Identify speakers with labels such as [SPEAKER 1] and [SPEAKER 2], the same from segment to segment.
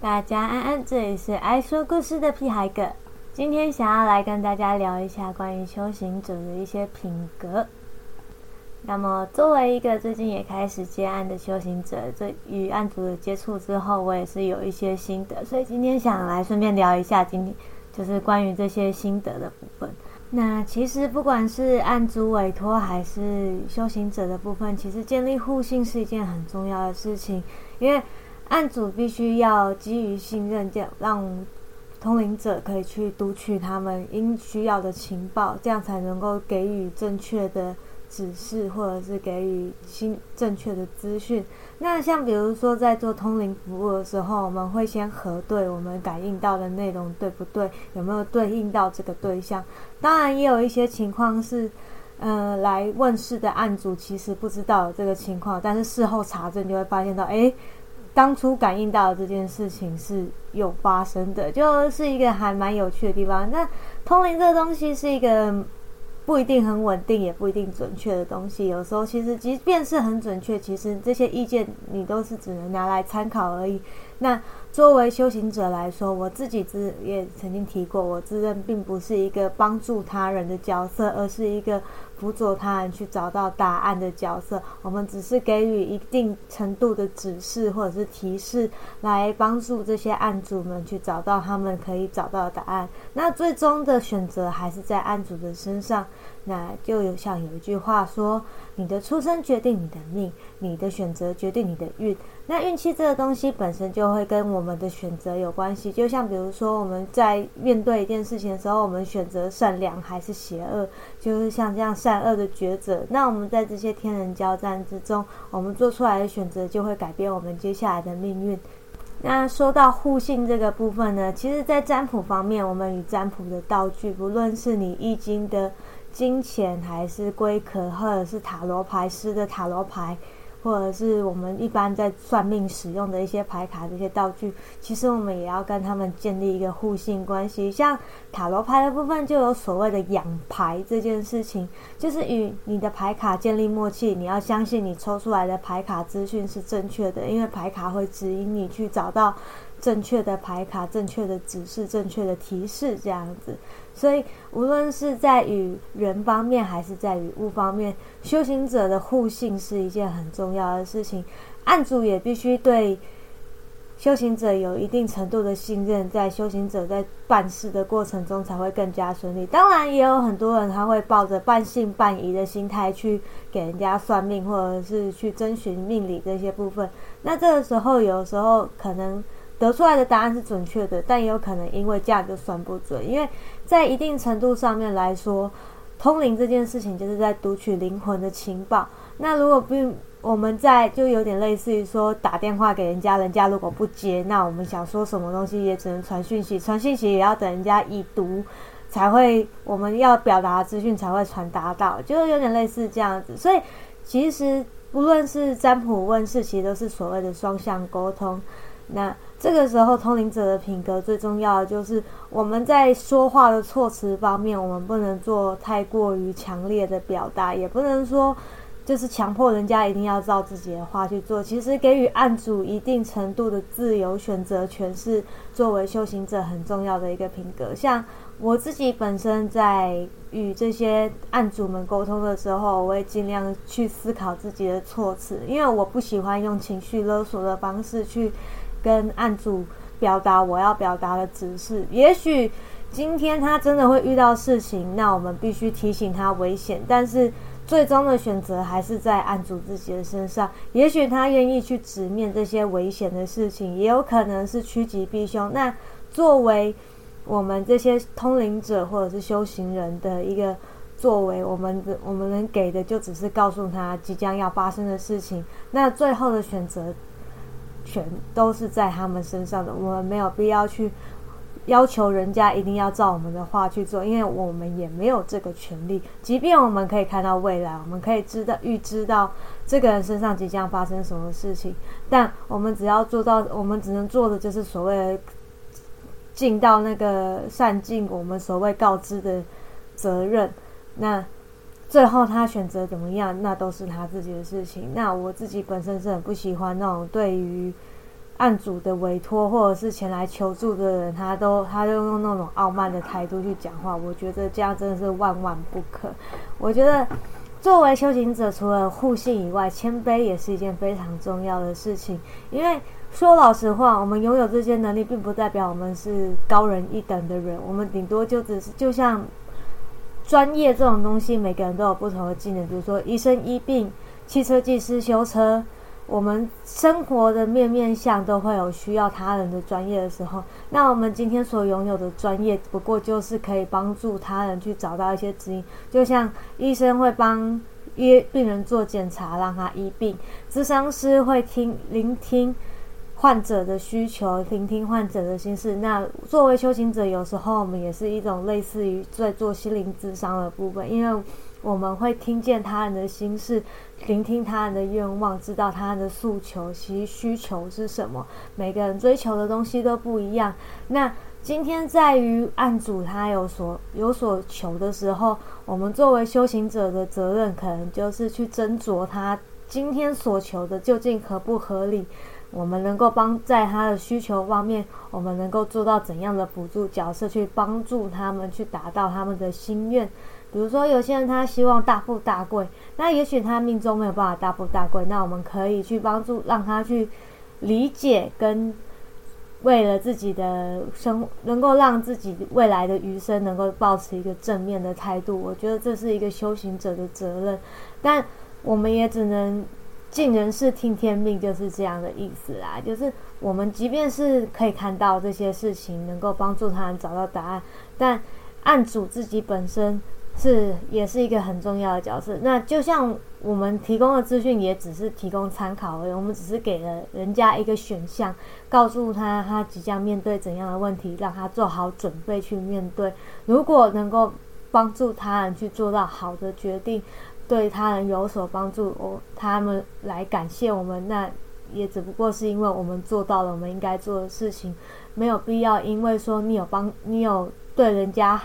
[SPEAKER 1] 大家安安，这里是爱说故事的屁孩哥。今天想要来跟大家聊一下关于修行者的一些品格。那么，作为一个最近也开始接案的修行者，这与案主的接触之后，我也是有一些心得，所以今天想来顺便聊一下，今天就是关于这些心得的部分。那其实不管是案主委托还是修行者的部分，其实建立互信是一件很重要的事情，因为。案主必须要基于信任，这样让通灵者可以去读取他们应需要的情报，这样才能够给予正确的指示，或者是给予新正确的资讯。那像比如说在做通灵服务的时候，我们会先核对我们感应到的内容对不对，有没有对应到这个对象。当然，也有一些情况是，呃，来问世的案主其实不知道这个情况，但是事后查证就会发现到，哎。当初感应到的这件事情是有发生的，就是一个还蛮有趣的地方。那通灵这个东西是一个不一定很稳定，也不一定准确的东西。有时候其实即便是很准确，其实这些意见你都是只能拿来参考而已。那作为修行者来说，我自己自也曾经提过，我自认并不是一个帮助他人的角色，而是一个辅佐他人去找到答案的角色。我们只是给予一定程度的指示或者是提示，来帮助这些案主们去找到他们可以找到的答案。那最终的选择还是在案主的身上。那就有像有一句话说：“你的出生决定你的命，你的选择决定你的运。”那运气这个东西本身就会跟我们的选择有关系。就像比如说我们在面对一件事情的时候，我们选择善良还是邪恶，就是像这样善善恶的抉择。那我们在这些天人交战之中，我们做出来的选择就会改变我们接下来的命运。那说到互信这个部分呢，其实，在占卜方面，我们与占卜的道具，不论是你易经的。金钱还是龟壳，或者是塔罗牌师的塔罗牌，或者是我们一般在算命使用的一些牌卡这些道具，其实我们也要跟他们建立一个互信关系。像塔罗牌的部分，就有所谓的养牌这件事情，就是与你的牌卡建立默契。你要相信你抽出来的牌卡资讯是正确的，因为牌卡会指引你去找到。正确的牌卡、正确的指示、正确的提示，这样子。所以，无论是在与人方面，还是在与物方面，修行者的互信是一件很重要的事情。案主也必须对修行者有一定程度的信任，在修行者在办事的过程中才会更加顺利。当然，也有很多人他会抱着半信半疑的心态去给人家算命，或者是去征询命理这些部分。那这个时候，有时候可能。得出来的答案是准确的，但也有可能因为这样就算不准。因为在一定程度上面来说，通灵这件事情就是在读取灵魂的情报。那如果并我们在就有点类似于说打电话给人家，人家如果不接，那我们想说什么东西也只能传讯息，传讯息也要等人家已读才会，我们要表达的资讯才会传达到，就有点类似这样子。所以其实不论是占卜问世，其实都是所谓的双向沟通。那这个时候，通灵者的品格最重要的就是我们在说话的措辞方面，我们不能做太过于强烈的表达，也不能说就是强迫人家一定要照自己的话去做。其实给予案主一定程度的自由选择权，是作为修行者很重要的一个品格。像我自己本身在与这些案主们沟通的时候，我会尽量去思考自己的措辞，因为我不喜欢用情绪勒索的方式去。跟案主表达我要表达的指示，也许今天他真的会遇到事情，那我们必须提醒他危险。但是最终的选择还是在案主自己的身上。也许他愿意去直面这些危险的事情，也有可能是趋吉避凶。那作为我们这些通灵者或者是修行人的一个作为，我们的我们能给的就只是告诉他即将要发生的事情。那最后的选择。全都是在他们身上的，我们没有必要去要求人家一定要照我们的话去做，因为我们也没有这个权利。即便我们可以看到未来，我们可以知道预知到这个人身上即将发生什么事情，但我们只要做到，我们只能做的就是所谓尽到那个善尽我们所谓告知的责任。那。最后他选择怎么样，那都是他自己的事情。那我自己本身是很不喜欢那种对于案主的委托或者是前来求助的人，他都他就用那种傲慢的态度去讲话，我觉得这样真的是万万不可。我觉得作为修行者，除了互信以外，谦卑也是一件非常重要的事情。因为说老实话，我们拥有这些能力，并不代表我们是高人一等的人，我们顶多就只是就像专业这种东西，每个人都有不同的技能，比如说医生医病、汽车技师修车。我们生活的面面相都会有需要他人的专业的时候，那我们今天所拥有的专业，不过就是可以帮助他人去找到一些指引。就像医生会帮医病人做检查，让他医病；，咨商师会听聆听患者的需求，聆听患者的心事。那作为修行者，有时候我们也是一种类似于在做心灵智商的部分，因为。我们会听见他人的心事，聆听他人的愿望，知道他人的诉求其实需求是什么。每个人追求的东西都不一样。那今天在于案主他有所有所求的时候，我们作为修行者的责任，可能就是去斟酌他今天所求的究竟合不合理。我们能够帮在他的需求方面，我们能够做到怎样的辅助角色，去帮助他们去达到他们的心愿。比如说，有些人他希望大富大贵，那也许他命中没有办法大富大贵，那我们可以去帮助，让他去理解，跟为了自己的生，能够让自己未来的余生能够保持一个正面的态度。我觉得这是一个修行者的责任，但我们也只能尽人事听天命，就是这样的意思啦。就是我们即便是可以看到这些事情，能够帮助他人找到答案，但案主自己本身。是，也是一个很重要的角色。那就像我们提供的资讯，也只是提供参考而已。我们只是给了人家一个选项，告诉他他即将面对怎样的问题，让他做好准备去面对。如果能够帮助他人去做到好的决定，对他人有所帮助，哦，他们来感谢我们，那也只不过是因为我们做到了我们应该做的事情，没有必要因为说你有帮，你有对人家。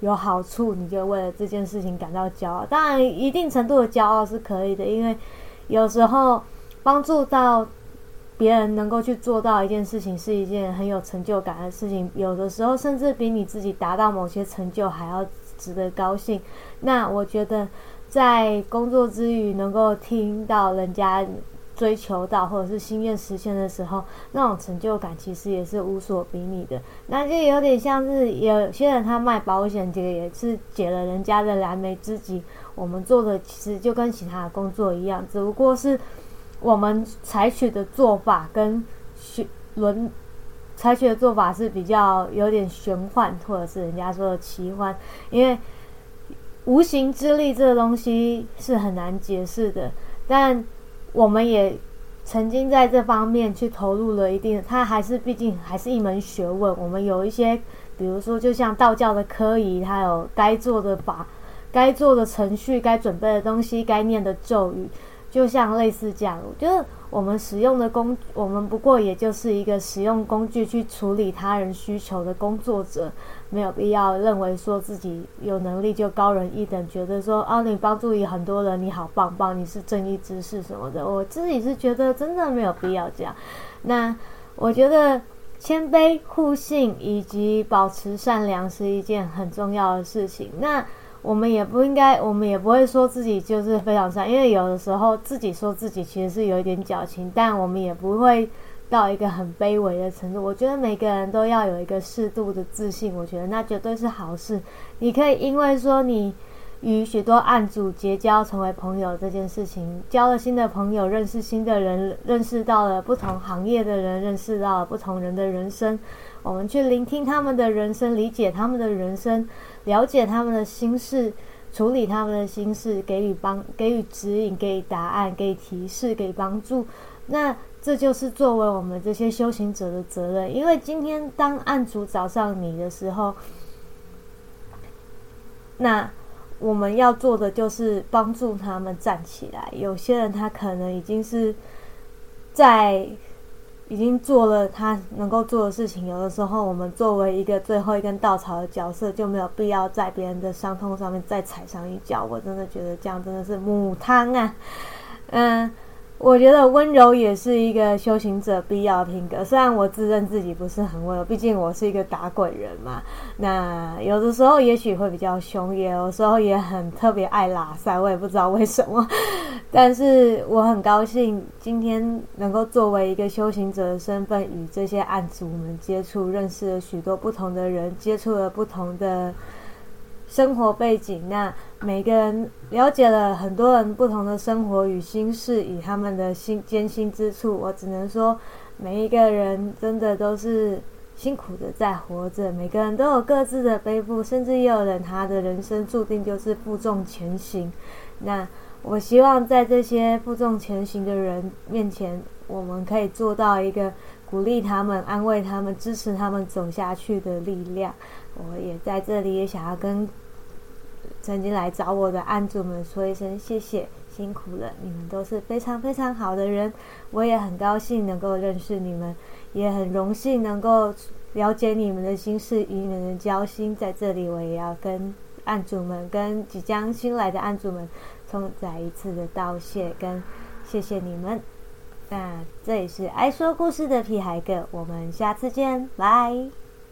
[SPEAKER 1] 有好处，你就为了这件事情感到骄傲。当然，一定程度的骄傲是可以的，因为有时候帮助到别人能够去做到一件事情，是一件很有成就感的事情。有的时候，甚至比你自己达到某些成就还要值得高兴。那我觉得，在工作之余，能够听到人家。追求到或者是心愿实现的时候，那种成就感其实也是无所比拟的。那就有点像是有些人他卖保险，这个也是解了人家的燃眉之急。我们做的其实就跟其他的工作一样，只不过是我们采取的做法跟玄轮采取的做法是比较有点玄幻，或者是人家说的奇幻，因为无形之力这个东西是很难解释的，但。我们也曾经在这方面去投入了一定，它还是毕竟还是一门学问。我们有一些，比如说，就像道教的科仪，它有该做的法、该做的程序、该准备的东西、该念的咒语，就像类似这样。我觉得。我们使用的工，我们不过也就是一个使用工具去处理他人需求的工作者，没有必要认为说自己有能力就高人一等，觉得说啊，你帮助于很多人，你好棒棒，你是正义之士什么的。我自己是觉得真的没有必要这样。那我觉得谦卑、互信以及保持善良是一件很重要的事情。那。我们也不应该，我们也不会说自己就是非常善，因为有的时候自己说自己其实是有一点矫情，但我们也不会到一个很卑微的程度。我觉得每个人都要有一个适度的自信，我觉得那绝对是好事。你可以因为说你与许多案主结交成为朋友这件事情，交了新的朋友，认识新的人，认识到了不同行业的人，认识到了不同人的人生，我们去聆听他们的人生，理解他们的人生。了解他们的心事，处理他们的心事，给予帮，给予指引，给予答案，给予提示，给予帮助。那这就是作为我们这些修行者的责任。因为今天当案主找上你的时候，那我们要做的就是帮助他们站起来。有些人他可能已经是在。已经做了他能够做的事情，有的时候我们作为一个最后一根稻草的角色，就没有必要在别人的伤痛上面再踩上一脚。我真的觉得这样真的是母汤啊！嗯，我觉得温柔也是一个修行者必要的品格。虽然我自认自己不是很温柔，毕竟我是一个打鬼人嘛。那有的时候也许会比较凶，也有时候也很特别爱拉塞，我也不知道为什么。但是我很高兴今天能够作为一个修行者的身份，与这些案主们接触，认识了许多不同的人，接触了不同的。生活背景，那每个人了解了很多人不同的生活与心事，与他们的辛艰辛之处。我只能说，每一个人真的都是辛苦的在活着。每个人都有各自的背负，甚至也有人他的人生注定就是负重前行。那我希望在这些负重前行的人面前，我们可以做到一个鼓励他们、安慰他们、支持他们走下去的力量。我也在这里也想要跟曾经来找我的案主们说一声谢谢，辛苦了，你们都是非常非常好的人。我也很高兴能够认识你们，也很荣幸能够了解你们的心事，与你们的交心。在这里，我也要跟案主们、跟即将新来的案主们，重再一次的道谢跟谢谢你们。那这里是爱说故事的屁孩哥，我们下次见，拜。